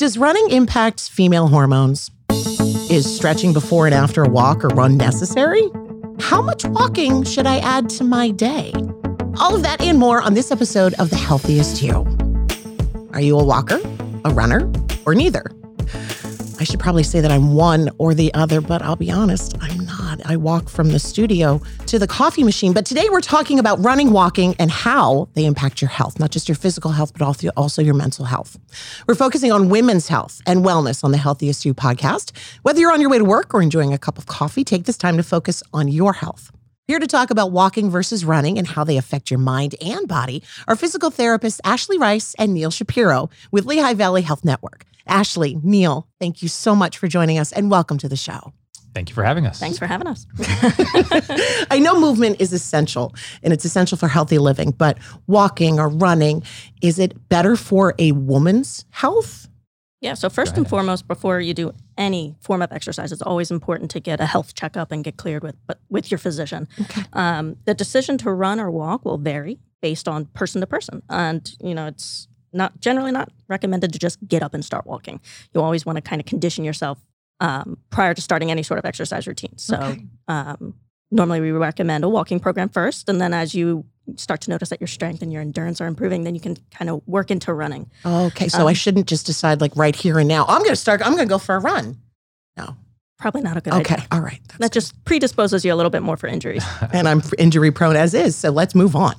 Does running impact female hormones? Is stretching before and after a walk or run necessary? How much walking should I add to my day? All of that and more on this episode of The Healthiest You. Are you a walker, a runner, or neither? I should probably say that I'm one or the other, but I'll be honest, I'm not. I walk from the studio to the coffee machine. But today we're talking about running, walking, and how they impact your health, not just your physical health, but also, also your mental health. We're focusing on women's health and wellness on the Healthiest You podcast. Whether you're on your way to work or enjoying a cup of coffee, take this time to focus on your health. Here to talk about walking versus running and how they affect your mind and body are physical therapists Ashley Reiss and Neil Shapiro with Lehigh Valley Health Network. Ashley, Neil, thank you so much for joining us and welcome to the show. Thank you for having us. Thanks for having us. I know movement is essential and it's essential for healthy living, but walking or running, is it better for a woman's health? Yeah, so first and foremost, before you do any form of exercise, it's always important to get a health checkup and get cleared with but with your physician. Okay. Um, the decision to run or walk will vary based on person to person, and you know it's not generally not recommended to just get up and start walking. You always want to kind of condition yourself um, prior to starting any sort of exercise routine. So Okay. um, normally we recommend a walking program first, and then as you start to notice that your strength and your endurance are improving, then you can kind of work into running. Okay, so I Um, shouldn't just decide like right here and now. I'm going to start, I'm going to go for a run. No. Probably not a good Okay, idea. Okay, all right. That's That just predisposes you a little bit more for injuries. and I'm injury prone as is. So let's move on.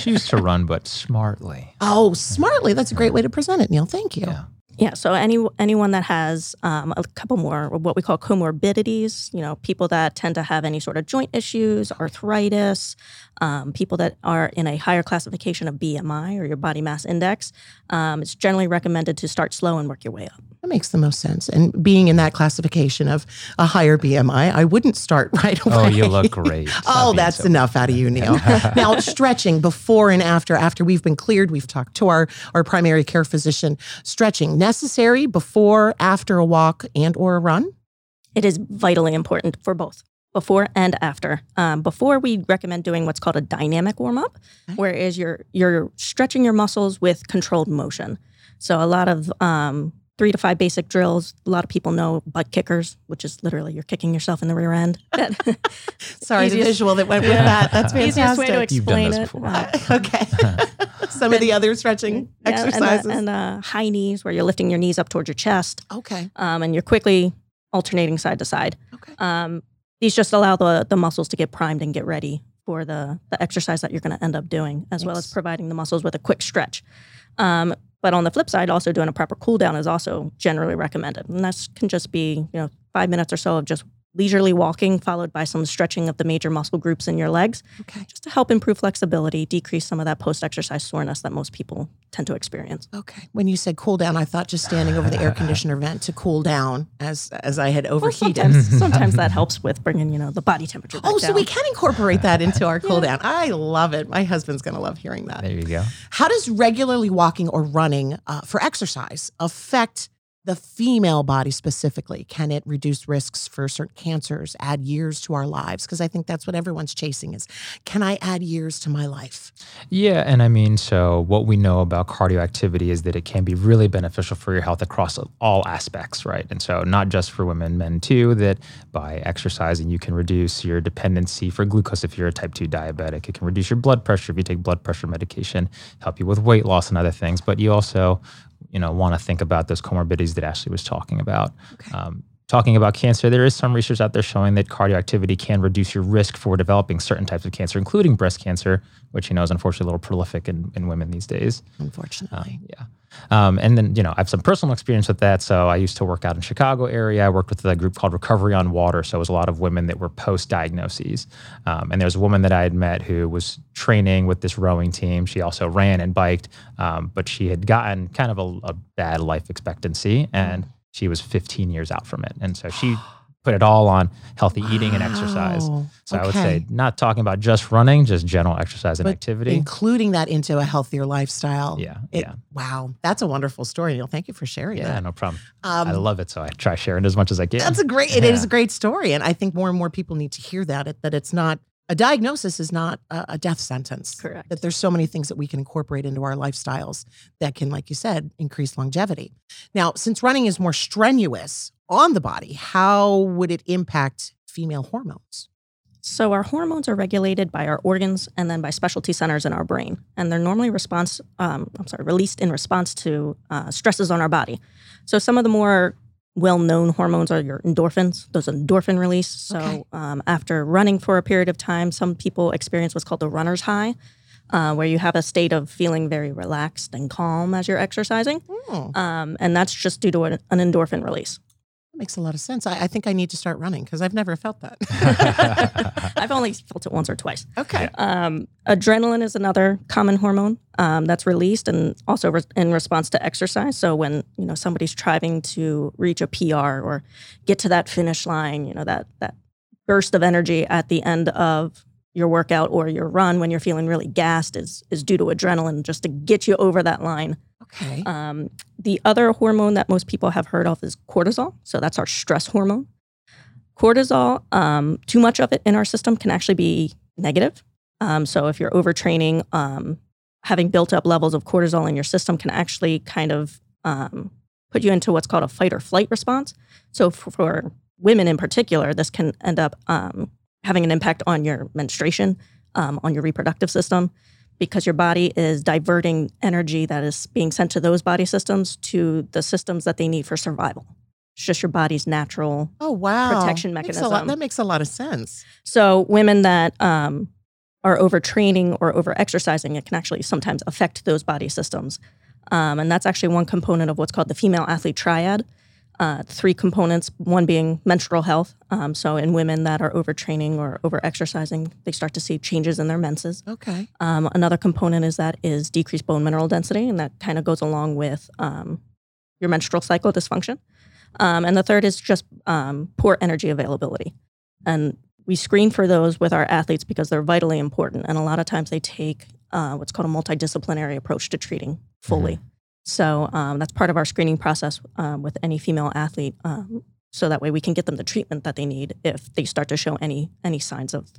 Choose to run, but smartly. oh, smartly. That's a great way to present it, Neil. Thank you. Yeah. Yeah, so any anyone that has um, a couple more what we call comorbidities, you know, people that tend to have any sort of joint issues, arthritis, um, people that are in a higher classification of BMI or your body mass index, um, it's generally recommended to start slow and work your way up. That makes the most sense. And being in that classification of a higher BMI, I wouldn't start right away. Oh, you look great. Oh, that's so- enough out of you, Neil. now, stretching before and after, after we've been cleared, we've talked to our, our primary care physician. Stretching necessary before, after a walk and or a run? It is vitally important for both before and after. Um, before we recommend doing what's called a dynamic warm up, Okay. whereas you're you're stretching your muscles with controlled motion. So a lot of um, three to five basic drills. A lot of people know butt kickers, which is literally you're kicking yourself in the rear end. Sorry, the Easiest- visual that went with that. That's fantastic. Easiest way to You've done explain this it. before. Uh, okay. Some of the other stretching yeah, and, uh, exercises. and uh, high knees, where you're lifting your knees up towards your chest, okay. um, and you're quickly alternating side to side. Okay. Um, these just allow the the muscles to get primed and get ready for the the exercise that you're going to end up doing, as well as providing the muscles with a quick stretch. Um, but on the flip side, also doing a proper cool down is also generally recommended, and that can just be you know five minutes or so of just leisurely walking, followed by some stretching of the major muscle groups in your legs, Okay. just to help improve flexibility, decrease some of that post exercise soreness that most people tend to experience. Okay. When you said cool down, I thought just standing over the air conditioner vent to cool down as as I had Well, overheated. sometimes, sometimes that helps with bringing you know the body temperature. Back Oh, so down. we can incorporate that into our cool down. I love it. My husband's going to love hearing that. There you go. How does regularly walking or running uh, for exercise affect the female body specifically? Can it reduce risks for certain cancers, add years to our lives? Because I think that's what everyone's chasing is, can I add years to my life? Yeah, and I mean, so what we know about cardio activity is that it can be really beneficial for your health across all aspects, right? And so, not just for women, men too, that by exercising, you can reduce your dependency for glucose if you're a type 2 diabetic. It can reduce your blood pressure if you take blood pressure medication, help you with weight loss and other things. But you also, you know, want to think about those comorbidities that Ashley was talking about. Okay. Um, talking about cancer, there is some research out there showing that cardio activity can reduce your risk for developing certain types of cancer, including breast cancer, which you know is unfortunately a little prolific in, in women these days. Unfortunately. Yeah. Um, and then, you know, I have some personal experience with that. So I used to work out in Chicago area. I worked with a group called Recovery on Water. So it was a lot of women that were post diagnoses. Um, and there was a woman that I had met who was training with this rowing team. She also ran and biked, um, but she had gotten kind of a, a bad life expectancy and she was 15 years out from it. And so she put it all on healthy eating and exercise. Wow. So I would say not talking about just running, just general exercise and But activity. including that into a healthier lifestyle. Yeah, It- yeah. Wow. That's a wonderful story, Neil. Thank you for sharing yeah, that. no problem. Um, I love it. So I try sharing as much as I can. That's a great. It is a great story, and I think more and more people need to hear that. That it's not a diagnosis is not a, death sentence. Correct. That there's so many things that we can incorporate into our lifestyles that can, like you said, increase longevity. Now, since running is more strenuous on the body, how would it impact female hormones? So our hormones are regulated by our organs and then by specialty centers in our brain, and they're normally response. Um, I'm sorry, released in response to uh, stresses on our body. So some of the more well-known hormones are your endorphins. Those endorphin release. So Okay. um, after running for a period of time, some people experience what's called the runner's high, uh, where you have a state of feeling very relaxed and calm as you're exercising, Hmm, um, and that's just due to an, an endorphin release. That makes a lot of sense. I, I think I need to start running because I've never felt that. I've only felt it once or twice. okay. Um, adrenaline is another common hormone um, that's released and also re- in response to exercise. So when you know somebody's striving to reach a PR or get to that finish line, you know that that burst of energy at the end of your workout or your run when you're feeling really gassed is is due to adrenaline just to get you over that line. Okay. Um, the other hormone that most people have heard of is cortisol. So that's our stress hormone. Cortisol, um, too much of it in our system can actually be negative. Um, so if you're overtraining, um, having built up levels of cortisol in your system can actually kind of um, put you into what's called a fight or flight response. So for, for women in particular, this can end up um, having an impact on your menstruation, um, on your reproductive system, because your body is diverting energy that is being sent to those body systems to the systems that they need for survival. It's just your body's natural. oh wow. protection Makes a lot- mechanism. that makes a lot of sense. So women that um, are overtraining or overexercising, it can actually sometimes affect those body systems. Um, and that's actually one component of what's called the female athlete triad. Uh, three components, one being menstrual health. Um, so in women that are overtraining or overexercising, they start to see changes in their menses. Okay. Um, another component is that is decreased bone mineral density, and that kind of goes along with um, your menstrual cycle dysfunction. Um, and the third is just um, poor energy availability. And we screen for those with our athletes because they're vitally important. And a lot of times they take uh, what's called a multidisciplinary approach to treating fully. So um, that's part of our screening process um, with any female athlete. Um, so that way we can get them the treatment that they need if they start to show any any signs of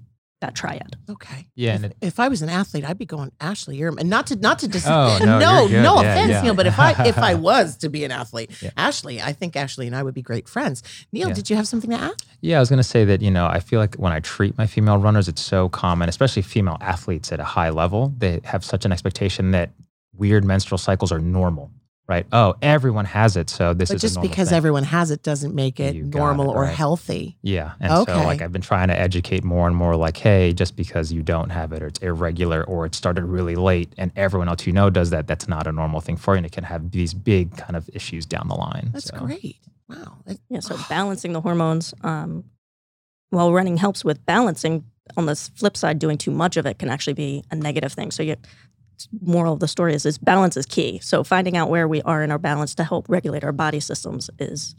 that triad. Okay. Yeah, If, and it- if I was an athlete, I'd be going Ashley. You're and not to not to dis- Oh, no, no, you're no Yeah, offense, yeah. Neil. But if I if I was to be an athlete, Yeah. Ashley, I think Ashley and I would be great friends. Neil, Yeah. did you have something to add? Yeah, I was going to say that, you know, I feel like when I treat my female runners, it's so common, especially female athletes at a high level, they have such an expectation that weird menstrual cycles are normal, right? Oh, everyone has it. So this But is just a normal because thing. everyone has it doesn't make it You normal it, or right. healthy. Yeah. And Okay. so like I've been trying to educate more and more like, hey, just because you don't have it or it's irregular or it started really late and everyone else you know does that, that's not a normal thing for you. And it can have these big kind of issues down the line. That's So, great. Wow. That- Yeah, so balancing the hormones um, while running helps with balancing. On the flip side, doing too much of it can actually be a negative thing. So, you, moral of the story is, is balance is key. So, finding out where we are in our balance to help regulate our body systems is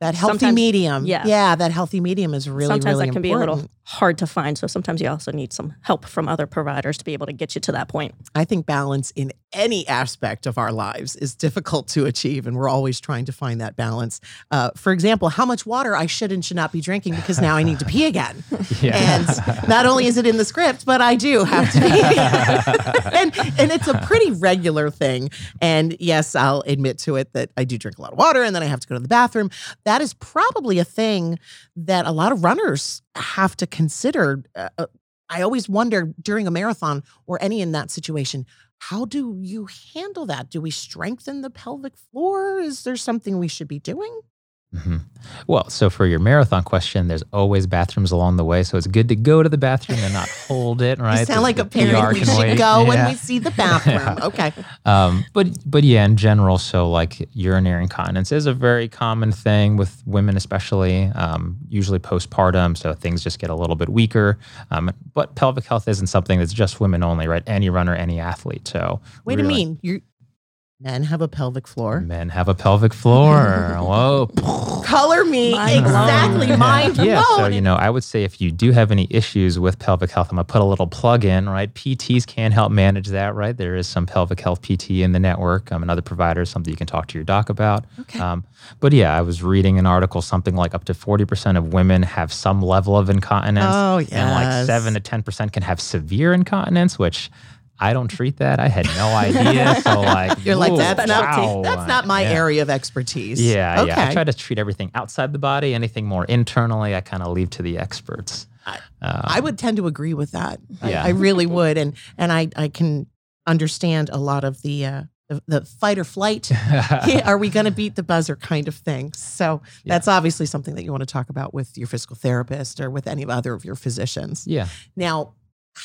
That healthy medium. yes. Yeah, that healthy medium is really, sometimes really that can important. be a little hard to find. So, sometimes you also need some help from other providers to be able to get you to that point. I think balance in any aspect of our lives is difficult to achieve, and we're always trying to find that balance. Uh, for example, how much water I should and should not be drinking because now I need to pee again. Yeah. And not only is it in the script, but I do have to pee. and and it's a pretty regular thing. And yes, I'll admit to it that I do drink a lot of water and then I have to go to the bathroom. That is probably a thing that a lot of runners have to consider. Uh, uh, I always wonder during a marathon or any in that situation, how do you handle that? Do we strengthen the pelvic floor? Is there something we should be doing? Mhm. Well, so for your marathon question, there's always bathrooms along the way. So it's good to go to the bathroom and not hold it, right? You sound like a parent. PR We should wait. go when we see the bathroom. Okay. Um, but but yeah, in general, so like urinary incontinence is a very common thing with women, especially um, usually postpartum. So things just get a little bit weaker. Um, but pelvic health isn't something that's just women only, right? Any runner, any athlete. So Wait a minute. You men have a pelvic floor. Men have a pelvic floor. Whoa. color me Mind blown. exactly mind blown. yeah, so you know, I would say if you do have any issues with pelvic health, I'm gonna put a little plug in, right? PTs can help manage that, right? There is some pelvic health PT in the network, um, and other providers, something you can talk to your doc about. Okay. Um, but yeah, I was reading an article, something like up to 40% of women have some level of incontinence, Oh, and like seven to 10% can have severe incontinence, which. I don't treat that. I had no idea. So like, You're like that's not wow. that's not my Yeah. area of expertise. Yeah, okay. yeah. I try to treat everything outside the body. Anything more internally, I kind of leave to the experts. I- Um, I would tend to agree with that. I- Yeah. I, really would, and and I I can understand a lot of the uh, the, the fight or flight. Are we going to beat the buzzer kind of thing? So Yeah. that's obviously something that you want to talk about with your physical therapist or with any other of your physicians. yeah. Now,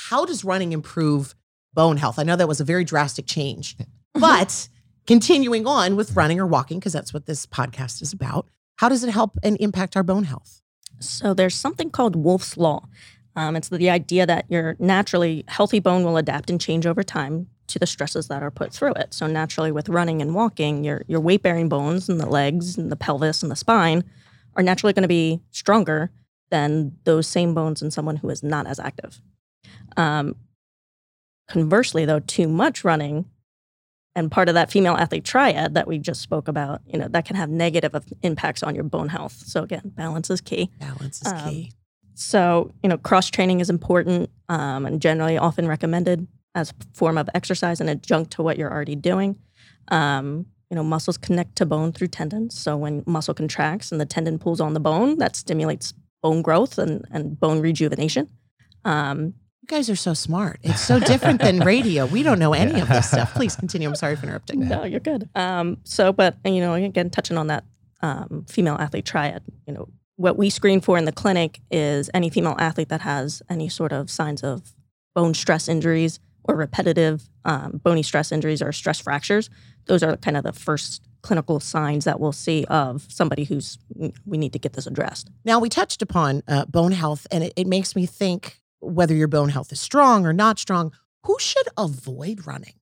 how does running improve bone health? I know that was a very drastic change, but continuing on with running or walking, because that's what this podcast is about, how does it help and impact our bone health? So there's something called Wolff's Law. Um, it's the idea that your naturally healthy bone will adapt and change over time to the stresses that are put through it. So naturally, with running and walking, your your weight bearing bones and the legs and the pelvis and the spine are naturally going to be stronger than those same bones in someone who is not as active. Um, conversely, though, too much running and part of that female athlete triad that we just spoke about, you know, that can have negative impacts on your bone health. So again, balance is key. Balance is Um, key. So, you know, cross training is important um, and generally often recommended as a form of exercise and adjunct to what you're already doing. Um, you know, muscles connect to bone through tendons. So when muscle contracts and the tendon pulls on the bone, that stimulates bone growth and, and bone rejuvenation. Um, You guys are so smart. It's so different than radio. We don't know any of this stuff. Please continue. I'm sorry for interrupting. no, you're good. Um, so, but you know, again, touching on that um, female athlete triad, you know, what we screen for in the clinic is any female athlete that has any sort of signs of bone stress injuries or repetitive um, bony stress injuries or stress fractures. Those are kind of the first clinical signs that we'll see of somebody who's we need to get this addressed. Now, we touched upon uh, bone health, and it, it makes me think whether your bone health is strong or not strong, who should avoid running?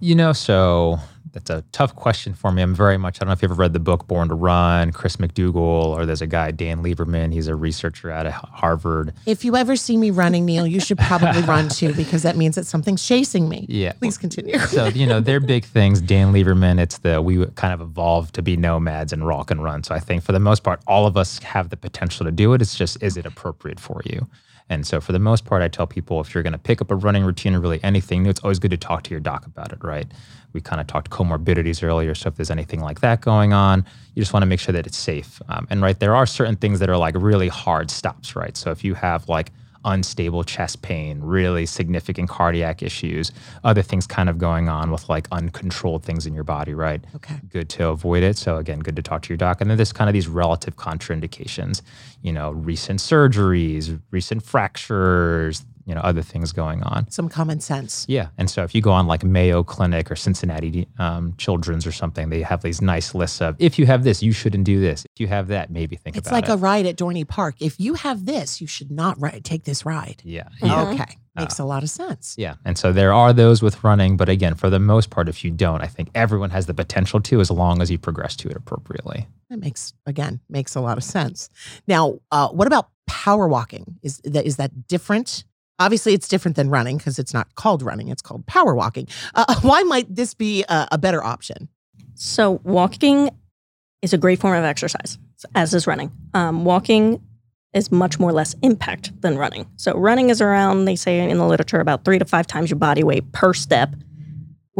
You know, so that's a tough question for me. I'm very much, I don't know if you've ever read the book Born to Run, Chris McDougall, or there's a guy, Dan Lieberman. He's a researcher out of Harvard. If you ever see me running, Neil, you should probably run too, because that means that something's chasing me. Yeah. Please continue. so you know they're big things dan lieberman it's the we kind of evolved to be nomads and rock and run so i think for the most part all of us have the potential to do it it's just is it appropriate for you and so for the most part i tell people if you're going to pick up a running routine or really anything it's always good to talk to your doc about it right? We kind of talked comorbidities earlier so if there's anything like that going on you just want to make sure that it's safe. Um, and right there are certain things that are like really hard stops right? So if you have like unstable chest pain, really significant cardiac issues, other things kind of going on with like uncontrolled things in your body, right? Okay. Good to avoid it. So again, good to talk to your doc. And then there's kind of these relative contraindications, you know, recent surgeries, recent fractures, you know, other things going on. Some common sense. Yeah. And so if you go on like Mayo Clinic or Cincinnati um, Children's or something, they have these nice lists of if you have this, you shouldn't do this. If you have that, maybe think It's about like it. It's like a ride at Dorney Park. If you have this, you should not ride, take this ride. yeah. Yeah. Okay. Makes a lot of sense. Yeah. And so there are those with running, but again, for the most part, if you don't, I think everyone has the potential to as long as you progress to it appropriately. That makes again makes a lot of sense. Now, uh, what about power walking? Is that is that different? Obviously, it's different than running because it's not called running; it's called power walking. Uh, why might this be a, a better option? So walking is a great form of exercise, as is running. Um, walking is much more less impact than running. So running is around, they say in the literature, about three to five times your body weight per step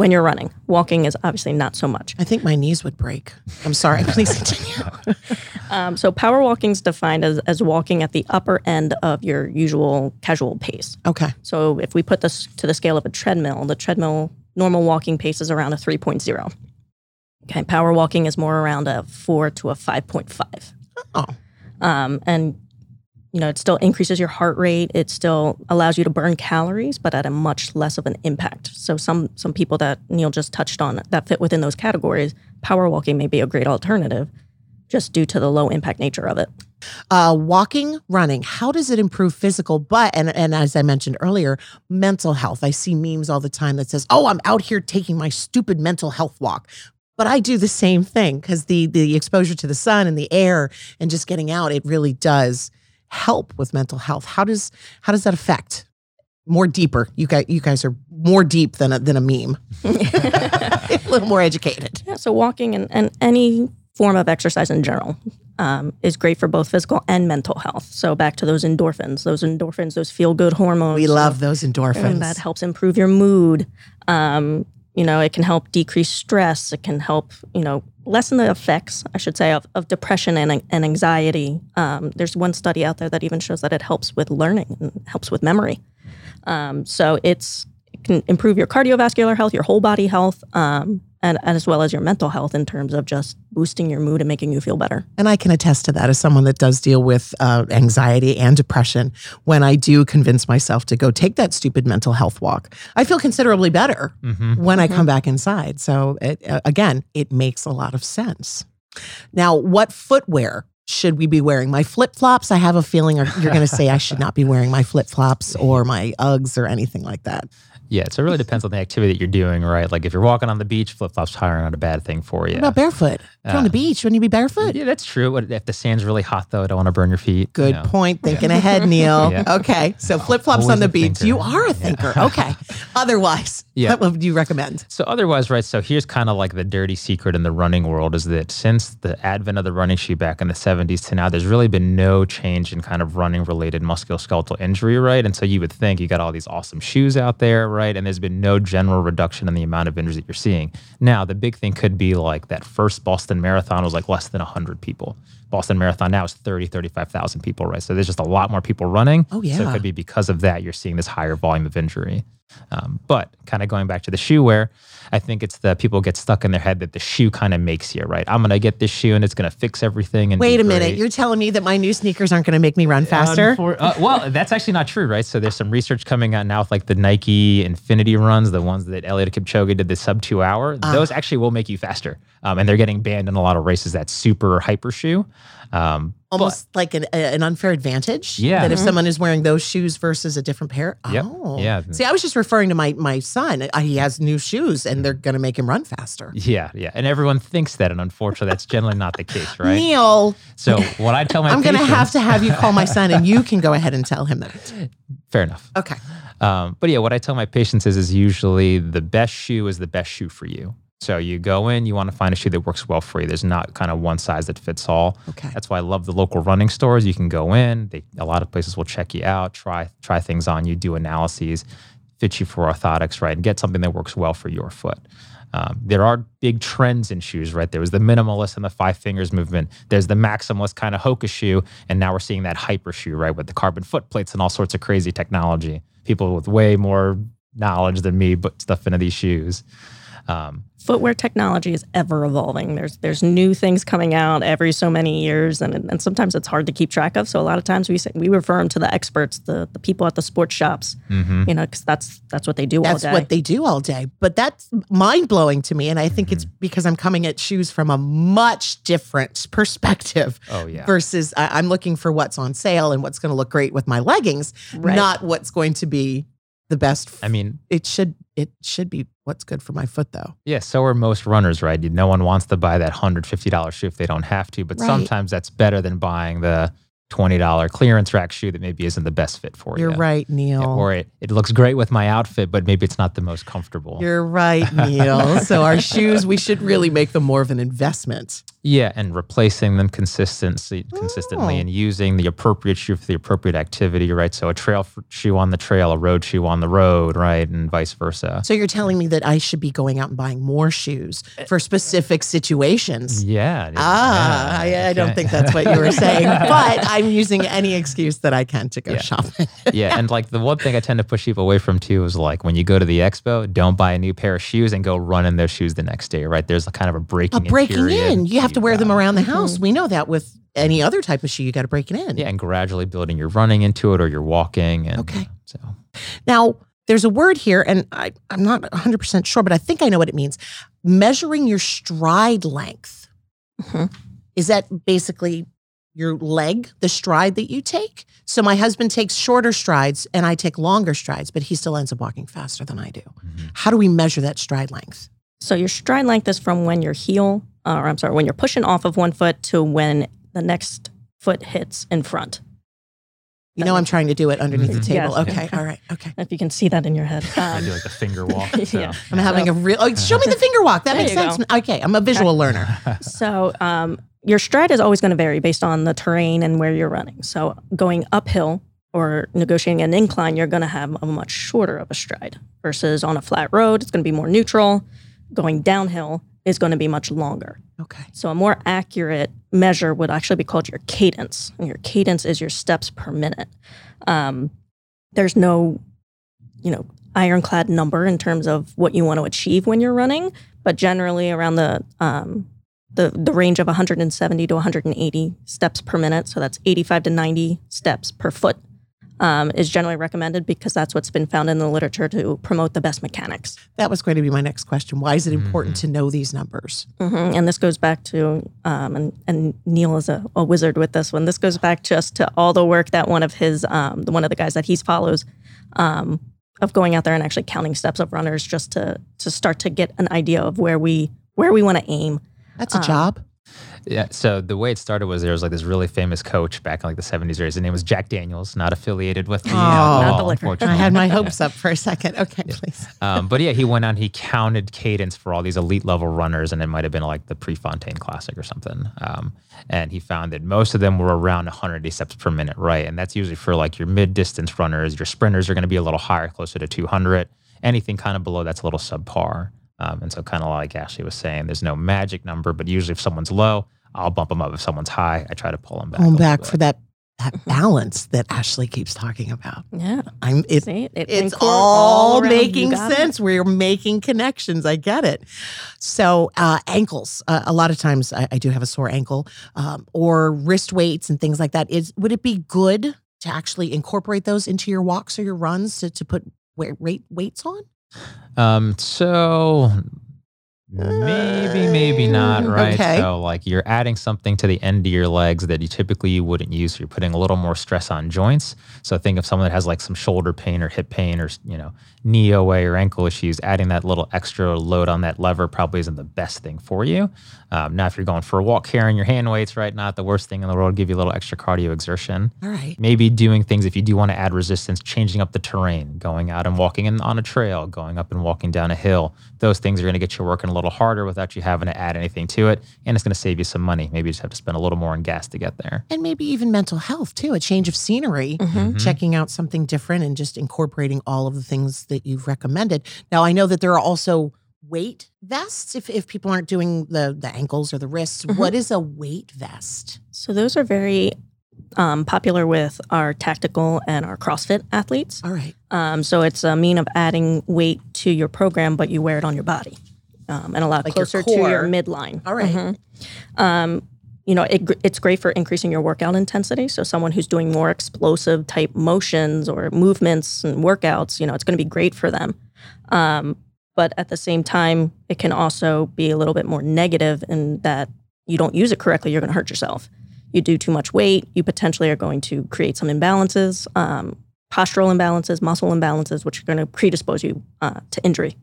when you're running. Walking is obviously not so much. I think my knees would break. I'm sorry. Please continue. Um, so power walking is defined as, as walking at the upper end of your usual casual pace. Okay. So if we put this to the scale of a treadmill, the treadmill normal walking pace is around a 3.0. Okay, power walking is more around a 4 to a 5.5. Oh, Um, and you know, it still increases your heart rate. It still allows you to burn calories, but at a much less of an impact. So some some people that Neil just touched on that fit within those categories, power walking may be a great alternative, just due to the low impact nature of it. uh, walking, running. How does it improve physical, but and and as I mentioned earlier, mental health? I see memes all the time that says, "Oh, I'm out here taking my stupid mental health walk." but I do the same thing because the the exposure to the sun and the air and just getting out, it really does help with mental health. How does how does that affect? More deeper. You guys, you guys are more deep than a, than a meme. a little more educated. Yeah, so walking and, and any form of exercise in general um, is great for both physical and mental health. So back to those endorphins, those endorphins, those feel good hormones. We love those endorphins. And that helps improve your mood. Um, you know, it can help decrease stress. It can help, you know, lessen the effects, I should say, of, of depression and, and anxiety. Um, there's one study out there that even shows that it helps with learning and helps with memory. Um, so it's it can improve your cardiovascular health, your whole body health, um, and, and, as well as your mental health in terms of just boosting your mood and making you feel better. And I can attest to that as someone that does deal with uh, anxiety and depression. When I do convince myself to go take that stupid mental health walk, I feel considerably better mm-hmm. when I mm-hmm. come back inside. So, it, uh, again, it makes a lot of sense. Now, what footwear should we be wearing? My flip flops, I have a feeling you're going to say I should not be wearing my flip flops or my Uggs or anything like that. Yeah, so it really depends on the activity that you're doing, right? Like if you're walking on the beach, flip flops are not a bad thing for you. What about barefoot? If you're on the uh, beach, wouldn't you be barefoot? Yeah, that's true. If the sand's really hot, though, I don't want to burn your feet. Good you know. point. Thinking yeah. ahead, Neil. yeah. Okay, so flip flops on the beach. Thinker. You are a thinker. Yeah. okay. Otherwise, yeah. what would you recommend? So otherwise, right? So here's kind of like the dirty secret in the running world is that since the advent of the running shoe back in the 70s to now, there's really been no change in kind of running related musculoskeletal injury, right? And so you would think you got all these awesome shoes out there, right? And there's been no general reduction in the amount of injuries that you're seeing. Now, the big thing could be like that first Boston Marathon was like less than 100 people. Boston Marathon now is 30, 35,000 people, right? So there's just a lot more people running. Oh, yeah. So it could be because of that, you're seeing this higher volume of injury. Um, but kind of going back to the shoe wear, I think it's the people get stuck in their head that the shoe kind of makes you, right? I'm going to get this shoe and it's going to fix everything. And Wait a minute. You're telling me that my new sneakers aren't going to make me run faster? uh, well, that's actually not true, right? So there's some research coming out now with like the Nike Infinity runs, the ones that Eliud Kipchoge did the sub two hour. Uh. Those actually will make you faster. Um, and they're getting banned in a lot of races, that super hyper shoe. Um, Almost but, like an, an, unfair advantage. Yeah. That if mm-hmm. someone is wearing those shoes versus a different pair. Yep. Oh. Yeah. See, I was just referring to my my son. Uh, he has new shoes and they're going to make him run faster. Yeah. Yeah. And everyone thinks that. And unfortunately, that's generally not the case, right? Neil. So what I tell my patients I'm going to have to have you call my son and you can go ahead and tell him that. Fair enough. Okay. Um, but yeah, what I tell my patients is, is usually the best shoe is the best shoe for you. So you go in, you want to find a shoe that works well for you. There's not kind of one size that fits all. Okay. That's why I love the local running stores. You can go in. They, a lot of places will check you out, try try things on you, do analyses, fit you for orthotics, right, and get something that works well for your foot. Um, there are big trends in shoes, right? There was the minimalist and the five fingers movement. There's the maximalist kind of Hoka shoe, and now we're seeing that hyper shoe, right, with the carbon foot plates and all sorts of crazy technology. People with way more knowledge than me put stuff into these shoes. Um, Footwear technology is ever evolving. There's there's new things coming out every so many years, and and sometimes it's hard to keep track of. So a lot of times we say, we refer them to the experts, the the people at the sports shops, mm-hmm. you know, because that's that's what they do that's all day. what they do all day. But that's mind blowing to me, and I think mm-hmm. it's because I'm coming at shoes from a much different perspective. Oh yeah. Versus I, am looking for what's on sale and what's going to look great with my leggings, right. not what's going to be the best. I mean, it should it should be what's good for my foot though. Yeah, so are most runners, right? No one wants to buy that $150 shoe if they don't have to, but right. sometimes that's better than buying the $20 clearance rack shoe that maybe isn't the best fit for You're you. You're right, Neil. Or it, it looks great with my outfit, but maybe it's not the most comfortable. You're right, Neil. so our shoes, we should really make them more of an investment. Yeah, and replacing them consistently, consistently, oh. and using the appropriate shoe for the appropriate activity, right? So a trail shoe on the trail, a road shoe on the road, right, and vice versa. So you're telling me that I should be going out and buying more shoes eh, for specific situations? Yeah. Ah, yeah, I, I, don't think that's what you were saying, but I'm using any excuse that I can to go yeah. shopping. yeah, and like the one thing I tend to push people away from too is like when you go to the expo, don't buy a new pair of shoes and go run in those shoes the next day, right? There's a kind of a breaking a breaking in. in. You have have to wear them around the house. Mm-hmm. We know that with any other type of shoe, you got to break it in. Yeah, and gradually building your running into it or you're walking. And, okay. So now there's a word here, and I, I'm not 100% sure, but I think I know what it means. Measuring your stride length. Mm-hmm. Is that basically your leg, the stride that you take? So my husband takes shorter strides and I take longer strides, but he still ends up walking faster than I do. Mm-hmm. How do we measure that stride length? So your stride length is from when your heel, uh, or I'm sorry, when you're pushing off of one foot to when the next foot hits in front. You know, I'm trying to do it underneath the Mhm. table. Yes. Okay. All right. Okay. If you can see that in your head. I Um, do like the finger walk. So. Yeah. I'm having a real. Oh, show me the finger walk. That makes you sense. Okay. I'm a visual learner. so um, your stride is always going to vary based on the terrain and where you're running. So going uphill or negotiating an incline, you're going to have a much shorter of a stride versus on a flat road, it's going to be more neutral. Going downhill is going to be much longer. Okay. So a more accurate measure would actually be called your cadence. And your cadence is your steps per minute. Um, there's no, you know, ironclad number in terms of what you want to achieve when you're running, but generally around the um, the the range of 170 to 180 steps per minute. So that's 85 to 90 steps per foot. Um, is generally recommended because that's what's been found in the literature to promote the best mechanics. That was going to be my next question. Why is it important to know these numbers? hmm And this goes back to, um, and, and Neil is a, a wizard with this one. This goes back just to all the work that one of his, um, one of the guys that he follows, um, of going out there and actually counting steps of runners just to to start to get an idea of where we where we want to aim. That's a job. Yeah. So the way it started was there was like this really famous coach back in like the 70s. or His name was Jack Daniels, not affiliated with the Oh. alcohol, Not the liquor. I had my hopes up for a second. Okay, please. um, but yeah, he went out. He counted cadence for all these elite level runners, and it might have been like the Prefontaine Classic or something. Um, and he found that most of them were around 180 steps per minute, right? And that's usually for like your mid distance runners. Your sprinters are going to be a little higher, closer to 200. Anything kind of below that's a little subpar. Um, and so, kind of like Ashley was saying, there's no magic number, but usually if someone's low, I'll bump them up. If someone's high, I try to pull them back. a Going little back bit. for that that balance that Ashley keeps talking about. Yeah, I'm it, see, it, it's incor- all, making got it. sense. We're making connections. I get it. So uh, ankles. Uh, a lot of times I, I do have a sore ankle, um, or wrist weights and things like that. Is would it be good to actually incorporate those into your walks or your runs to, to put weight, weight weights on? Um, so maybe, maybe not, right? Okay. So like you're adding something to the end of your legs that you typically you wouldn't use. You're putting a little more stress on joints. So think of someone that has like some shoulder pain or hip pain or you know knee OA or ankle issues. Adding that little extra load on that lever probably isn't the best thing for you. Um, now, if you're going for a walk carrying your hand weights, right, not the worst thing in the world. Give you a little extra cardio exertion All right. maybe doing things if you do want to add resistance changing up the terrain going out and walking in, on a trail going up and walking down a hill those things are going to get you working a little harder without you having to add anything to it and it's going to save you some money maybe you just have to spend a little more on gas to get there And maybe even mental health too, a change of scenery, Mhm. checking out something different and just incorporating all of the things that you've recommended. Now, I know that there are also weight vests if, if people aren't doing the, the ankles or the wrists. Mhm. What is a weight vest? So those are very um, popular with our tactical and our CrossFit athletes. All right. Um, so it's a mean of adding weight to your program, but you wear it on your body um, and a lot Like your closer to your midline. All right. Mhm. Um, you know, it, it's great for increasing your workout intensity. So someone who's doing more explosive type motions or movements and workouts, you know, it's going to be great for them. But at the same time, it can also be a little bit more negative in that you don't use it correctly, you're going to hurt yourself. You do too much weight, you potentially are going to create some imbalances, um, postural imbalances, muscle imbalances, which are going to predispose you uh, to injury.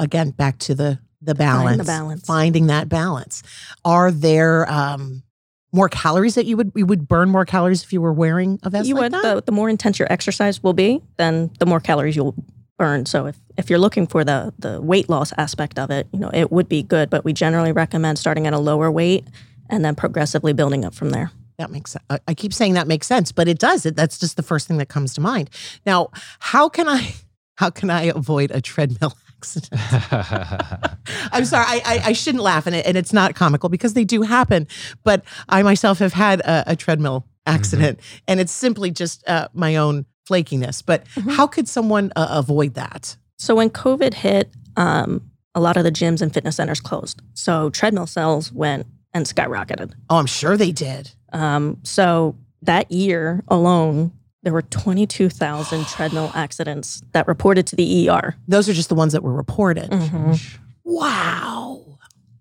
Again, back to the the balance. the balance. Finding that balance. Are there um, more calories that you would you would burn more calories if you were wearing a vest you like would that? the, the more intense your exercise will be, then the more calories you'll burn. So if, if you're looking for the the weight loss aspect of it, you know, it would be good, but we generally recommend starting at a lower weight and then progressively building up from there. That makes sense. I- I keep saying that makes sense, but it does. It, that's just the first thing that comes to mind. Now, how can I how can I avoid a treadmill accident? I'm sorry, I, I, I shouldn't laugh, and, it, and it's not comical because they do happen. But I myself have had a, a treadmill accident, and it's simply just uh, my own flakiness. But Mhm. how could someone uh, avoid that? So when COVID hit, um, a lot of the gyms and fitness centers closed. So treadmill sales went and skyrocketed. Oh, I'm sure they did. Um, so that year alone, there were 22,000 treadmill accidents that reported to the ER. Those are just the ones that were reported. Mhm. Wow.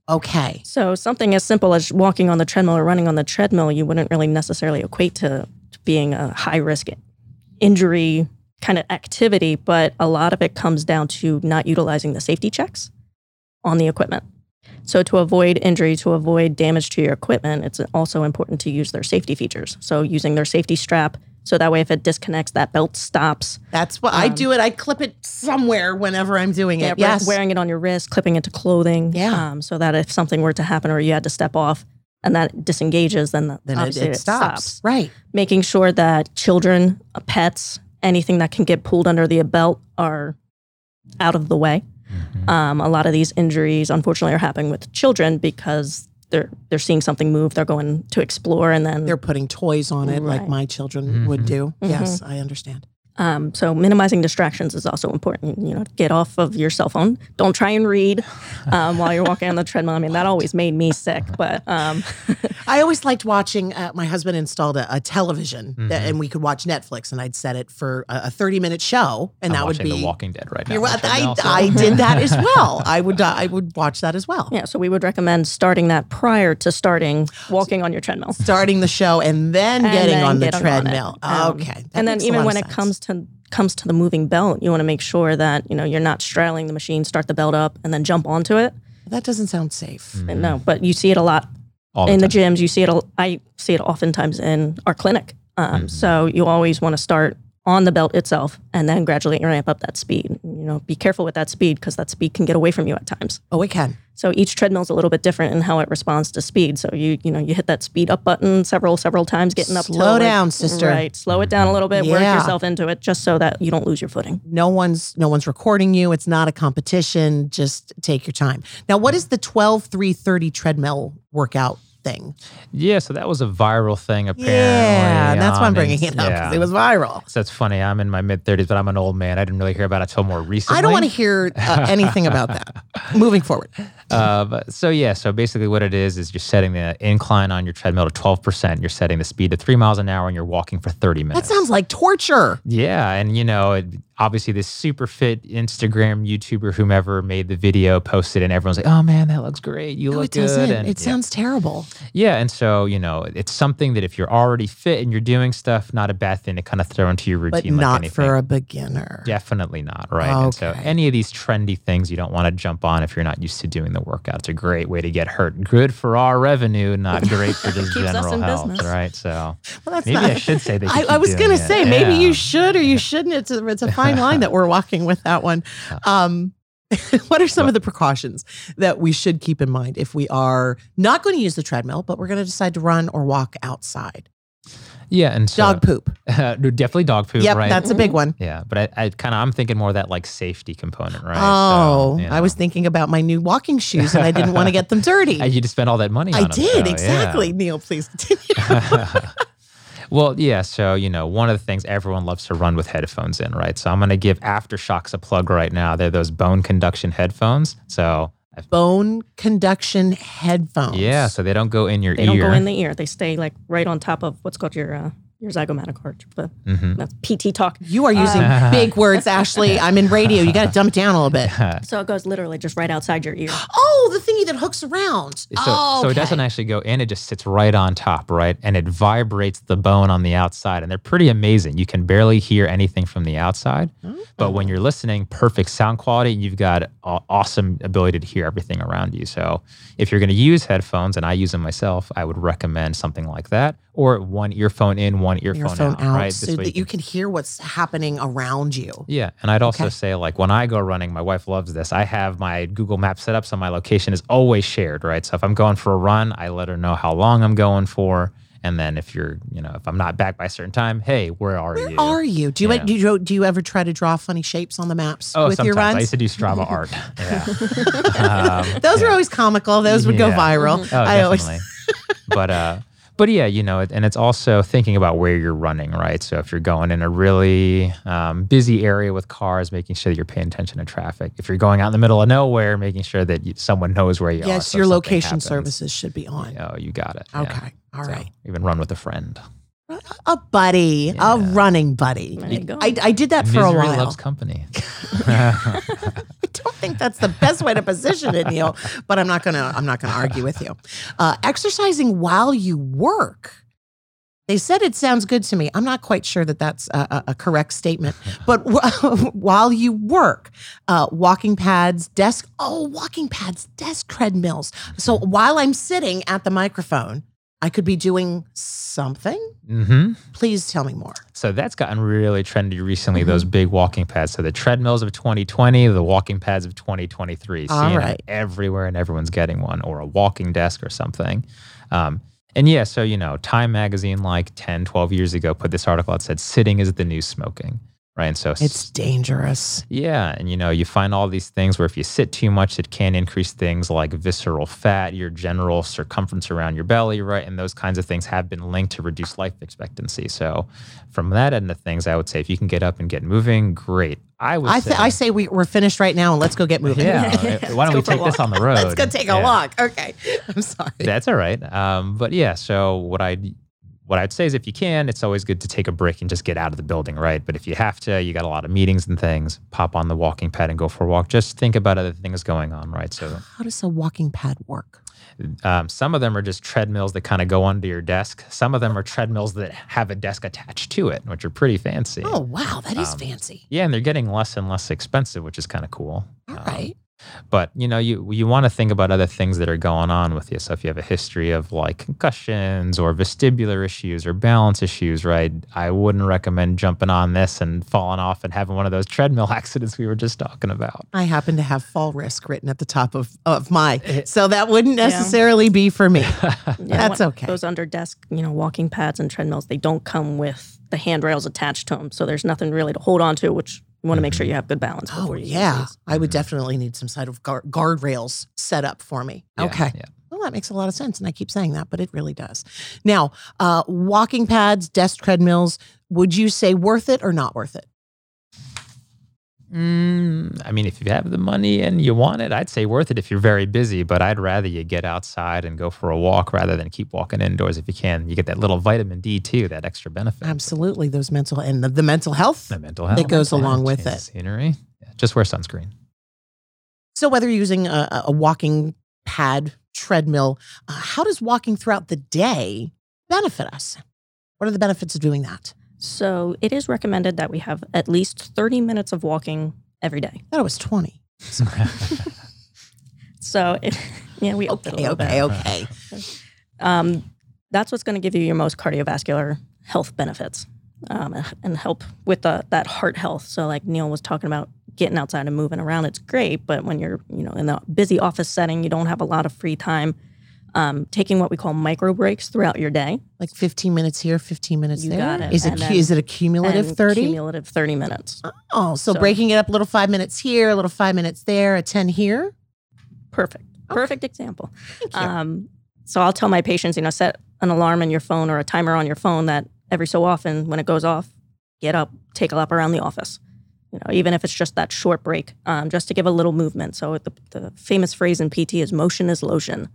Okay. So something as simple as walking on the treadmill or running on the treadmill, you wouldn't really necessarily equate to, to being a high risk injury kind of activity, but a lot of it comes down to not utilizing the safety checks on the equipment. So, to avoid injury, to avoid damage to your equipment, it's also important to use their safety features. So, using their safety strap, so that way if it disconnects, that belt stops. That's what I do. It. I clip it somewhere whenever I'm doing it. wear- Yes. wearing it on your wrist, clipping it to clothing. Yeah. Um, so that if something were to happen or you had to step off and that disengages, then, the, then it, obviously it stops. Right. Making sure that children, uh, pets, anything that can get pulled under the belt are out of the way. Mhm. Um, a lot of these injuries, unfortunately, are happening with children because they're they're seeing something move, they're going to explore, and then They're putting toys on it like my children would Mhm. do. Yes, I understand. Um, so minimizing distractions is also important. You know, get off of your cell phone. Don't try and read um, while you're walking on the treadmill. I mean, that always made me sick. But um, I always liked watching. Uh, my husband installed a, a television, that, Mhm. and we could watch Netflix, and I'd set it for a, a 30 minute show, and I'm that would be. The Walking Dead right now. You're on the right. I, I did that as well. I would uh, I would watch that as well. yeah, so we would recommend starting that prior to starting walking on your treadmill. Starting the show and then And getting then on the get on treadmill. Um, okay. that and then even when of it sense. comes to comes to the moving belt, you want to make sure that you know you're not straddling the machine, start the belt up, and then jump onto it. that doesn't sound safe. And no, but you see it a lot All in the time. gyms. You see it. a- I see it oftentimes in our clinic. Um, Mhm. So you always want to start on the belt itself and then gradually ramp up that speed. You know, be careful with that speed because that speed can get away from you at times. Oh, it can. So each treadmill is a little bit different in how it responds to speed. So you you know you hit that speed up button several several times, getting up. to, Slow like- down, sister. Right, slow it down a little bit. Work yourself into it, just so that you don't lose your footing. No one's no one's recording you. It's not a competition. Just take your time. Now, what is the 12 3 30 treadmill workout thing? Yeah, so that was a viral thing apparently. Yeah, and that's why I'm bringing it up because yeah. it was viral. So it's funny. I'm in my mid 30s, but I'm an old man. I didn't really hear about it until more recently. I don't want to hear uh, anything about that. Moving forward. Uh, but, so yeah, so basically what it is is you're setting the incline on your treadmill to 12%. You're setting the speed to three miles an hour, and you're walking for 30 minutes. That sounds like torture. Yeah, and you know, it, obviously this super fit Instagram YouTuber, whomever made the video, posted, and everyone's like, "Oh man, that looks great. You No, look it good." And it yeah. sounds terrible. Yeah, and so you know, it's something that if you're already fit and you're doing stuff, not a bad thing to kind of throw into your But routine. like not anything. for a beginner. Definitely not, right? And so any of these trendy things you don't want to jump on if you're not used to doing the workout. It's a great way to get hurt. Good for our revenue, not great for just general health, business. right? So Well, that's maybe not. I should say that. I, I was going to say maybe you should or you shouldn't. It's a it's a fine line that we're walking with that one. Um, what are some of the precautions that we should keep in mind if we are not going to use the treadmill, but we're going to decide to run or walk outside? Yeah, and so Dog poop. definitely dog poop, yep, right? that's a big one. yeah, but I, I kind of I'm thinking more of that like safety component, right? Oh, So, you I was thinking about my new walking shoes and I didn't want to get them dirty. And you just spend all that money on I them, did so, yeah. exactly. Neil, please continue. Well, yeah. So, you know, one of the things everyone loves to run with headphones in, right? So I'm going to give AfterShokz a plug right now. They're those bone conduction headphones. So, Bone conduction headphones. yeah, so they don't go in your They ear. They don't go in the ear. They stay like right on top of what's called your uh, your zygomatic arch. But Mhm. that's PT talk. You are using Uh, big words, Ashley. I'm in radio. You got to dumb it down a little bit. So it goes literally just right outside your ear. Oh, the thingy that hooks around. So, oh, so it doesn't actually go in, it just sits right on top, right? And it vibrates the bone on the outside. And they're pretty amazing. You can barely hear anything from the outside. But when you're listening, perfect sound quality, you've got awesome ability to hear everything around you. So if you're going to use headphones, and I use them myself, I would recommend something like that, or one earphone in, one earphone, your phone out, out, right? so that you can hear what's happening around you. Yeah, and I'd also Okay. say like when I go running, my wife loves this. I have my Google Maps set up so my location is always shared, right? So if I'm going for a run, I let her know how long I'm going for, and then if you're, you know, if I'm not back by a certain time, hey, where are Where you? are you? Do you, Yeah. do you do you ever try to draw funny shapes on the maps Oh, with your sometimes I used to do Strava art. Yeah. Um, Those yeah. are always comical. Those would go viral. Oh, I always definitely. but uh, but yeah, you know, and it's also thinking about where you're running, right? So if you're going in a really um, busy area with cars, making sure that you're paying attention to traffic. If you're going out in the middle of nowhere, making sure that you, someone knows where you are. yes, so your location happens, services should be on. Oh, you got it. yeah. Okay, all So right. Even run with a friend. A buddy, a running buddy. There you go. I, I did that for a Misery while. loves company. Don't think that's the best way to position it, Neil. But I'm not gonna I'm not gonna argue with you. Uh, exercising while you work. They said it sounds good to me. I'm not quite sure that that's a, a- a correct statement. But w- while you work, uh, walking pads, desk, oh, walking pads, desk treadmills. So while I'm sitting at the microphone, I could be doing something. Mm-hmm. Please tell me more. So that's gotten really trendy recently. Mm-hmm. Those big walking pads. So the treadmills of 2020, the walking pads of 2023. All Seeing right. everywhere, and everyone's getting one, or a walking desk or something. Um, and yeah, so you know, Time Magazine, like 10, 12 years ago, put this article that said "sitting is the new smoking." Right, and so It's dangerous. yeah, and you know, you find all these things where if you sit too much, it can increase things like visceral fat, your general circumference around your belly, right? And those kinds of things have been linked to reduced life expectancy. So, from that end of things, I would say if you can get up and get moving, great. I would I, say, th- I say we, we're finished right now and let's go get moving. yeah. Why don't we go for a take this on the road? let's go take a Yeah. walk. Okay. I'm sorry. That's all right. Um, but yeah, so what I what I'd say is if you can, it's always good to take a break and just get out of the building, right? But if you have to, you got a lot of meetings and things, pop on the walking pad and go for a walk. Just think about other things going on, right? So How does a walking pad work? um, some of them are just treadmills that kind of go under your desk. Some of them are treadmills that have a desk attached to it, which are pretty fancy. Oh, wow. That is Um, fancy. Yeah, and they're getting less and less expensive, which is kind of cool. All Um, right. But you know, you you want to think about other things that are going on with you. So if you have a history of like concussions or vestibular issues or balance issues, right? I wouldn't recommend jumping on this and falling off and having one of those treadmill accidents we were just talking about. I happen to have fall risk written at the top of, of my, eh. so that wouldn't necessarily be for me. Yeah, That's okay. Those under desk, you know, walking pads and treadmills, they don't come with the handrails attached to them. So there's nothing really to hold on to, which you want to make sure you have good balance Oh, before you yeah. these. I would definitely need some side of guard, guardrails set up for me. Yeah, okay. Yeah. Well, that makes a lot of sense. And I keep saying that, but it really does. Now, uh, walking pads, desk treadmills, would you say worth it or not worth it? Mm, I mean, if you have the money and you want it, I'd say worth it if you're very busy. But I'd rather you get outside and go for a walk rather than keep walking indoors if you can. You get that little vitamin D too, that extra benefit. Absolutely. Those mental and the, the mental health. The mental health goes yeah, along with it. Scenery. Yeah, just wear sunscreen. So, whether you're using a, a walking pad, treadmill, uh, how does walking throughout the day benefit us? What are the benefits of doing that? So it is recommended that we have at least 30 minutes of walking every day. I thought it was 20. So it, yeah, we upped it a Okay, bit. okay, okay. Um, that's what's going to give you your most cardiovascular health benefits um, and help with the, that heart health. So, like Neil was talking about, getting outside and moving around, it's great. But when you're, you know, in the busy office setting, you don't have a lot of free time. Um, taking what we call micro breaks throughout your day. Like 15 minutes here, 15 minutes You there. got it. Is it then- is it a cumulative and 30? Cumulative 30 minutes. oh, so, So- breaking it up a little 5 minutes here, a little 5 minutes there, a 10 here. Perfect. Perfect example. Um, so I'll tell my patients, you know, set an alarm on your phone or a timer on your phone that every so often when it goes off, get up, take a lap around the office. You know, even if it's just that short break, um, just to give a little movement. So the, the famous phrase in PT is motion is lotion.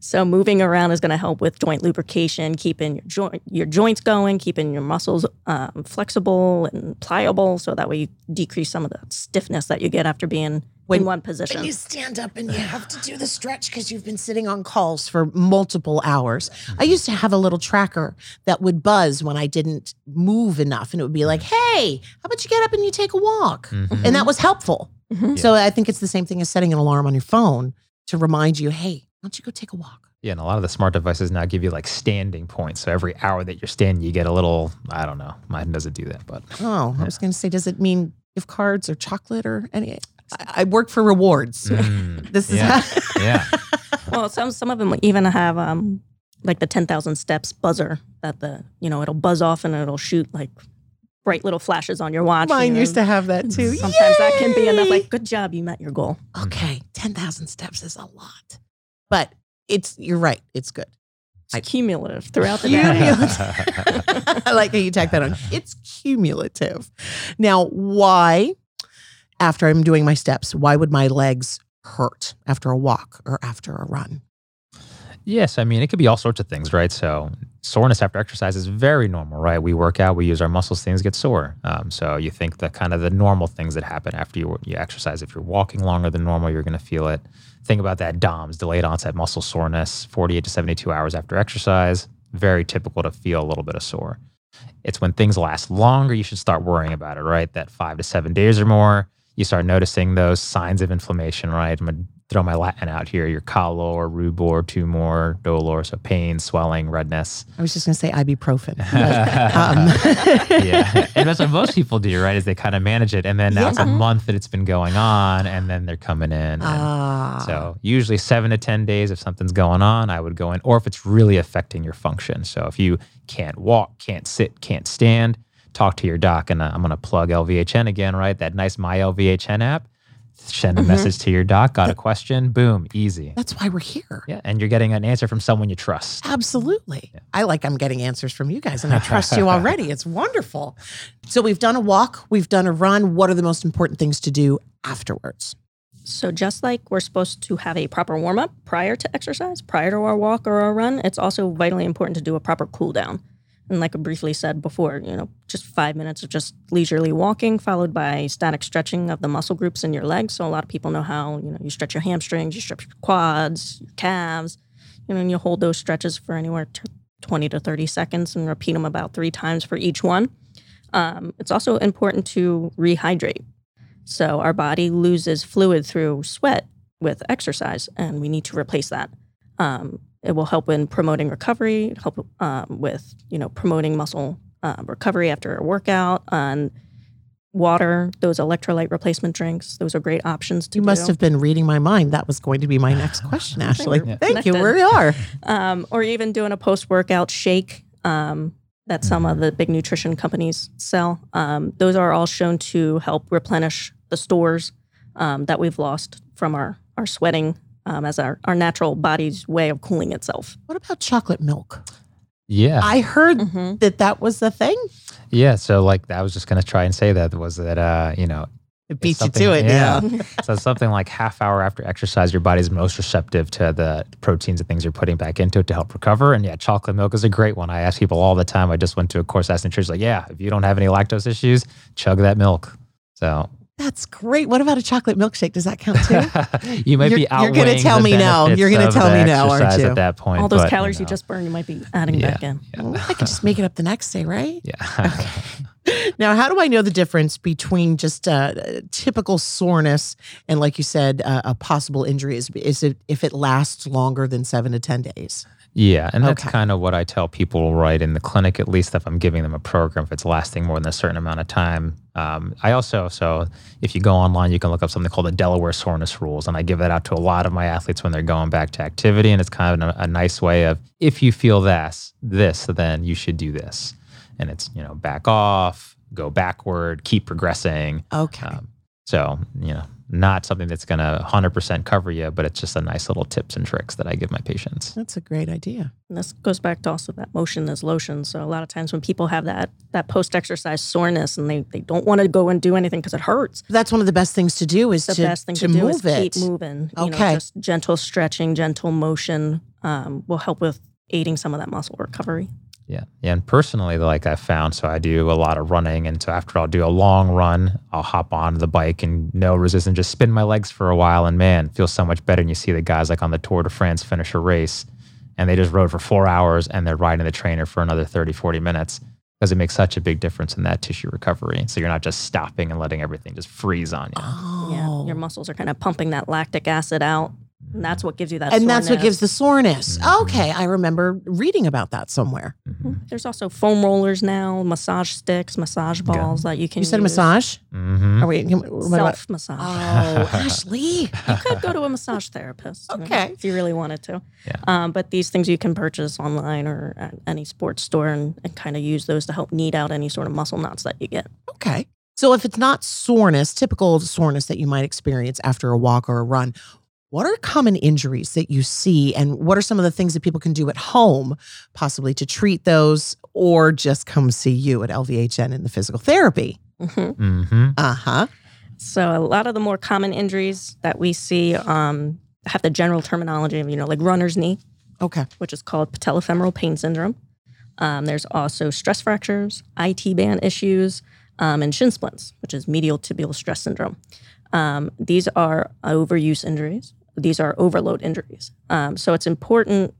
So moving around is going to help with joint lubrication, keeping your joint your joints going, keeping your muscles um, flexible and pliable, so that way you decrease some of the stiffness that you get after being When- in one position. When you stand up and you have to do the stretch because you've been sitting on calls for multiple hours. I used to have a little tracker that would buzz when I didn't move enough, and it would be like, "Hey, how about you get up and you take a walk?" Mhm. And that was helpful. Mhm. So I think it's the same thing as setting an alarm on your phone to remind you, "Hey, why don't you go take a walk?" Yeah, and a lot of the smart devices now give you like standing points. So every hour that you're standing, you get a little. I don't know. Mine doesn't do that, but Oh, I was going to say, does it mean gift cards or chocolate or any? I, I work for rewards. Mm, This is yeah, how, yeah. well, some some of them even have um like the ten thousand steps buzzer that the you know it'll buzz off and it'll shoot like bright little flashes on your watch. mine you used know. to have that too. Sometimes that can be enough. Like, good job, you met your goal. okay, ten thousand steps is a lot, but it's you're right. It's good. It's cumulative throughout the Cumulative. day. I like how you tack that on. It's cumulative. Now, why, after I'm doing my steps, why would my legs hurt after a walk or after a run? Yes, I mean it could be all sorts of things, right? So soreness after exercise is very normal, right? We work out, we use our muscles, things get sore. Um, so you think the kind of the normal things that happen after you you exercise. If you're walking longer than normal, you're going to feel it. Think about that DOMS, delayed onset muscle soreness, 48 to 72 hours after exercise. very typical to feel a little bit of sore. It's when things last longer, you should start worrying about it, right? That five to seven days or more, you start noticing those signs of inflammation, right? Throw my Latin out here, your calor, rubor, tumor, dolor, so pain, swelling, redness. I was just going to say ibuprofen. but, um, yeah. And that's what most people do, right? Is they kind of manage it. And then now it's a month that it's been going on, and then they're coming in. and ah, so usually seven to 10 days if something's going on, I would go in, or if it's really affecting your function. So if you can't walk, can't sit, can't stand, talk to your doc. And uh, I'm going to plug LVHN again, right? That nice My LVHN app. Send a mm-hmm. message to your doc, got a question, boom, easy. that's why we're here. Yeah. And you're getting an answer from someone you trust. Absolutely. I like I'm getting answers from you guys and I trust you already. It's wonderful. So we've done a walk, we've done a run. What are the most important things to do afterwards? So just like we're supposed to have a proper warm up prior to exercise, prior to our walk or our run, it's also vitally important to do a proper cool down. And like I briefly said before, you know, just five minutes of just leisurely walking, followed by static stretching of the muscle groups in your legs. So a lot of people know how you know you stretch your hamstrings, you stretch your quads, your calves, you know, and you hold those stretches for anywhere to 20 to 30 seconds and repeat them about three times for each one. Um, it's also important to rehydrate. So our body loses fluid through sweat with exercise, and we need to replace that. Um, it will help in promoting recovery, help um, with you know promoting muscle uh, recovery after a workout, and water. Those electrolyte replacement drinks. Those are great options to You must do. have been reading my mind. That was going to be my next question, Ashley. Thank you. connected. Where we are. um, or even doing a post workout shake um, that some of the big nutrition companies sell. Um, those are all shown to help replenish the stores um, that we've lost from our, our sweating um, as our, our natural body's way of cooling itself. What about chocolate milk? Yeah. I heard Mm-hmm. that that was the thing. yeah. So, like, I was just going to try and say that was that, uh, you know, It beats you to it. Yeah. so something like half hour after exercise, your body's most receptive to the proteins and things you're putting back into it to help recover. And yeah, chocolate milk is a great one. I ask people all the time. I just went to a course asking nutrition, like, yeah, if you don't have any lactose issues, chug that milk. So That's great. What about a chocolate milkshake? Does that count too? you might You're- be you're gonna tell me no. You're gonna tell me no, aren't you? At that point, All those but, calories you, know, just burned, you might be adding Yeah. back in. Well, I could just make it up the next day, right? yeah. okay. Now, how do I know the difference between just uh, typical soreness and, like you said, uh, a possible injury? Is, is it if it lasts longer than seven to 10 days? Yeah, and that's Okay. kind of what I tell people right in the clinic, at least if I'm giving them a program, if it's lasting more than a certain amount of time. Um, I also, so if you go online, you can look up something called the Delaware Soreness Rules, and I give that out to a lot of my athletes when they're going back to activity. And it's kind of a, a nice way of if you feel this, this, then you should do this. And it's, you know, back off, go backward, keep progressing. Okay. Um, so, you know, not something that's going to 100% cover you, but it's just a nice little tips and tricks that I give my patients. That's a great idea. And this goes back to also that motion is lotion. So a lot of times when people have that that post exercise soreness and they, they don't want to go and do anything because it hurts, That's one of the best things to do is the to, best thing to, to, do move is it. keep moving. You Okay. know, just gentle stretching, gentle motion um, will help with aiding some of that muscle recovery. Yeah. Yeah. And personally, like I found, so I do a lot of running. And so after I'll do a long run, I'll hop on the bike and no resistance, just spin my legs for a while. And man, feels so much better. And you see the guys like on the Tour de France finish a race and they just rode for four hours and they're riding the trainer for another 30, 40 minutes because it makes such a big difference in that tissue recovery. So you're not just stopping and letting everything just freeze on you. Oh. Yeah, your muscles are kind of pumping that lactic acid out, and that's what gives you that. and that's what gives the soreness. Okay. I remember reading about that somewhere. There's also foam rollers now, massage sticks, massage balls that you can. You said use. massage? Mm-hmm. Are we, Self massage. Oh, Ashley. you could go to a massage therapist. you know, Okay. if you really wanted to. Yeah. Um, but these things you can purchase online or at any sports store and, and kind of use those to help knead out any sort of muscle knots that you get. Okay. So if it's not soreness, typical soreness that you might experience after a walk or a run, what are common injuries that you see and what are some of the things that people can do at home possibly to treat those or just come see you at LVHN in the physical therapy? Mhm. Mm-hmm. Uh-huh. So a lot of the more common injuries that we see um, have the general terminology of, you know, like runner's knee, Okay. which is called patellofemoral pain syndrome. Um, there's also stress fractures, IT band issues, um, and shin splints, which is medial tibial stress syndrome. Um, these are overuse injuries. These are overload injuries. Um, so it's important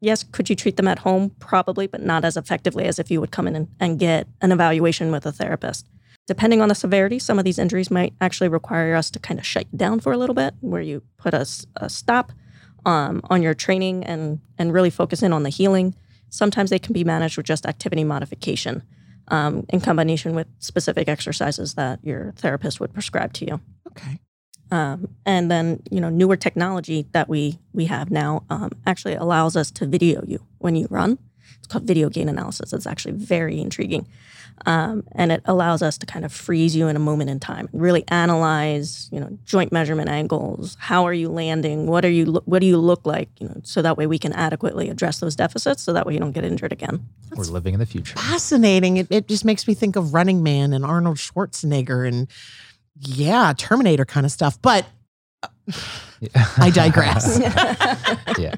yes, could you treat them at home? Probably, but not as effectively as if you would come in and, and get an evaluation with a therapist. Depending on the severity, some of these injuries might actually require us to kind of shut down for a little bit, where you put a, a stop um, on your training and and really focus in on the healing. Sometimes they can be managed with just activity modification um, in combination with specific exercises that your therapist would prescribe to you. Okay. Um, and then you know newer technology that we we have now um, actually allows us to video you when you run. It's called video gait analysis. It's actually very intriguing, um, and it allows us to kind of freeze you in a moment in time, really analyze you know joint measurement angles. How are you landing? What are you what do you look like? You know, so that way we can adequately address those deficits, so that way you don't get injured again. We're living in the future. Fascinating. It, it just makes me think of Running Man and Arnold Schwarzenegger and yeah, Terminator kind of stuff. But uh, I digress. yeah.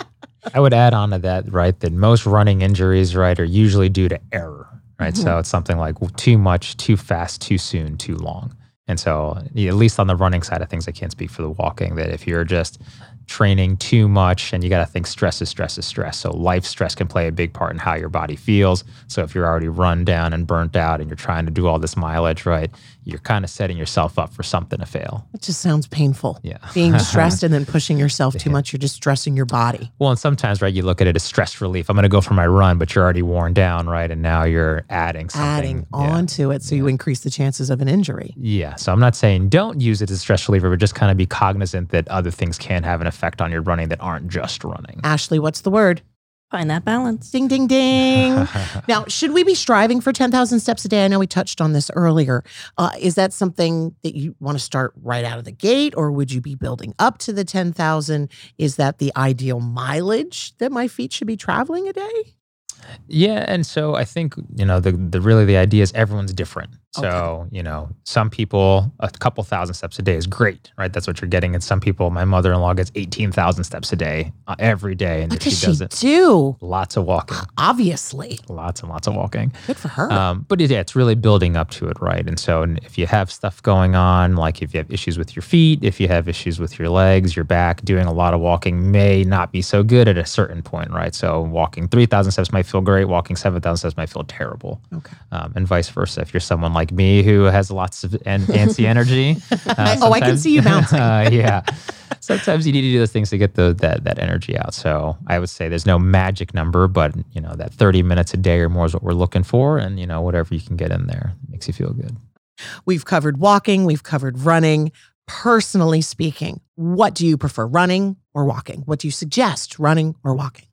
I would add on to that, right, that most running injuries, right, are usually due to error, right? So it's something like too much, too fast, too soon, too long. And so, at least on the running side of things, I can't speak for the walking, that if you're just training too much and you got to think stress is stress is stress. So, life stress can play a big part in how your body feels. So, if you're already run down and burnt out and you're trying to do all this mileage, right, you're kind of setting yourself up for something to fail. It just sounds painful. Yeah. Being stressed and then pushing yourself too much, you're just stressing your body. Well, and sometimes, right, you look at it as stress relief. I'm going to go for my run, but you're already worn down, right? And now you're adding something. Adding Yeah. onto it so you increase the chances of an injury. Yeah. So I'm not saying don't use it as a stress reliever, but just kind of be cognizant that other things can have an effect on your running that aren't just running. Ashley, what's the word? Find that balance. Ding, ding, ding. now, should we be striving for 10,000 steps a day? I know we touched on this earlier. Uh, is that something that you want to start right out of the gate, or would you be building up to the 10,000? Is that the ideal mileage that my feet should be traveling a day? Yeah, and so I think you know the the really the idea is everyone's different. So you know, some people a couple thousand steps a day is great, right? That's what you're getting. And some people, my mother in law gets eighteen thousand steps a day uh, every day, and What if she does she it, do? lots of walking, Obviously. lots and lots of walking. Good for her. Um, but yeah, it's really building up to it, right? And so, and if you have stuff going on, like if you have issues with your feet, if you have issues with your legs, your back, doing a lot of walking may not be so good at a certain point, right? So, walking 3,000 steps might feel great, walking 7,000 steps might feel terrible. okay. Um, and vice versa. If you're someone like me who has lots of an- antsy energy, uh, Oh, I can see you bouncing. uh, yeah. Sometimes you need to do those things to get the, that that energy out. So I would say there's no magic number, but you know that 30 minutes a day or more is what we're looking for, and you know whatever you can get in there makes you feel good. We've covered walking, we've covered running. Personally speaking, what do you prefer, running or walking? What do you suggest, running or walking?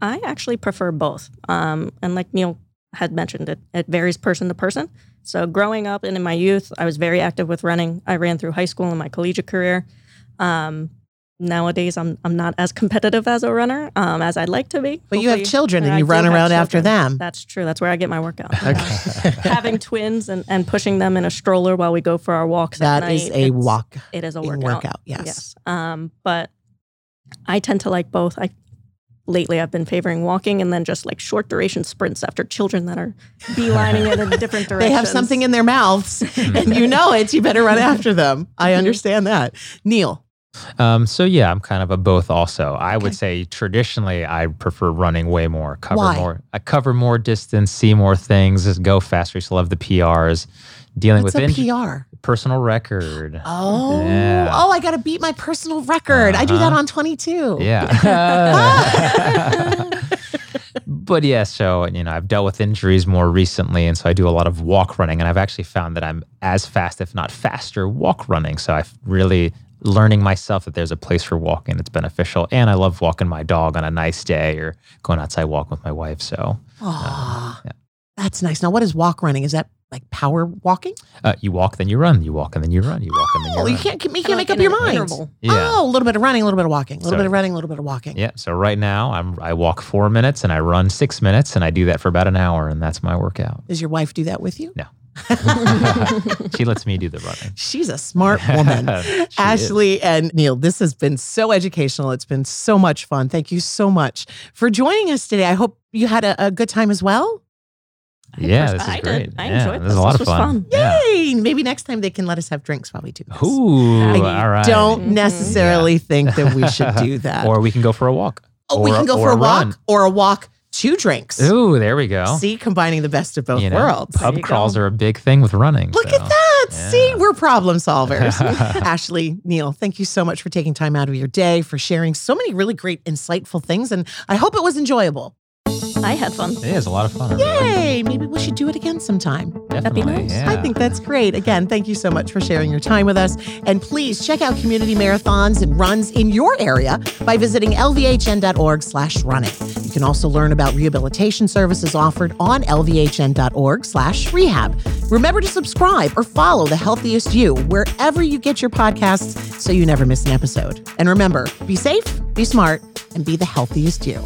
I actually prefer both. Um, and like Neil had mentioned, it, it varies person to person. So growing up and in my youth, I was very active with running. I ran through high school and my collegiate career. Um, nowadays, I'm I'm not as competitive as a runner um, as I'd like to be. But you have children and you run around after them. That's true. That's where I get my workout. Having twins and, and pushing them in a stroller while we go for our walks. at That is night, a walk. It is a workout. workout, yes. Yes. Um, but I tend to like both. I lately I've been favoring walking and then just like short duration sprints after children that are beelining it in different directions. They have something in their mouths and you know it. You better run after them. I understand that. Neil, Um, so yeah, I'm kind of a both. Also, I would say traditionally I prefer running way more, cover Why? more. I cover more distance, see more things, just go faster. Used to love the PRs, dealing what's a with PR? personal record. Oh, Yeah. oh, I got to beat my personal record. I do that Uh-huh. on 22. Yeah. but yeah, so you know, I've dealt with injuries more recently, and so I do a lot of walk running, and I've actually found that I'm as fast, if not faster, walk running. So I've really learning myself that there's a place for walking that's beneficial, and I love walking my dog on a nice day or going outside walking with my wife. So Aw, That's nice. Now, what is walk running? Is that like power walking? uh, you walk, then you run. You walk, and then you run. You walk, and then you Oh, run. you can't, you can't make like up your mind. interval. Yeah. Oh, a little bit of running, a little bit of walking, a little So- bit of running, a little bit of walking. Yeah. So right now I'm I walk four minutes and I run six minutes and I do that for about an hour and that's my workout. Does your wife do that with you? No. she lets me do the running. She's a smart woman. She is. Ashley and Neil, this has been so educational. It's been so much fun. Thank you so much for joining us today. I hope you had a, a good time as well. Yeah, this is I great. did. I yeah, enjoyed this. this. is a lot This of was fun. fun. Yeah. Yay! Maybe next time they can let us have drinks while we do this. Ooh, I all right. don't Mhm. necessarily think that we should do that. or we can go for a walk. Oh, we can go for a a walk run. or a walk, two drinks. Ooh, there we go. See, combining the best of both You know, worlds. pub you go. crawls are a big thing with running. Look so. at that. See, we're problem solvers. Ashley, Neil, thank you so much for taking time out of your day, for sharing so many really great, insightful things. And I hope it was enjoyable. I had fun. It is a lot of fun. Yay. Maybe we should do it again sometime. Definitely. be nice. Yeah. I think that's great. Again, thank you so much for sharing your time with us. And please check out community marathons and runs in your area by visiting lvhn.org slash running. You can also learn about rehabilitation services offered on lvhn.org slash rehab. Remember to subscribe or follow The Healthiest You wherever you get your podcasts so you never miss an episode. And remember, be safe, be smart, and be the healthiest you.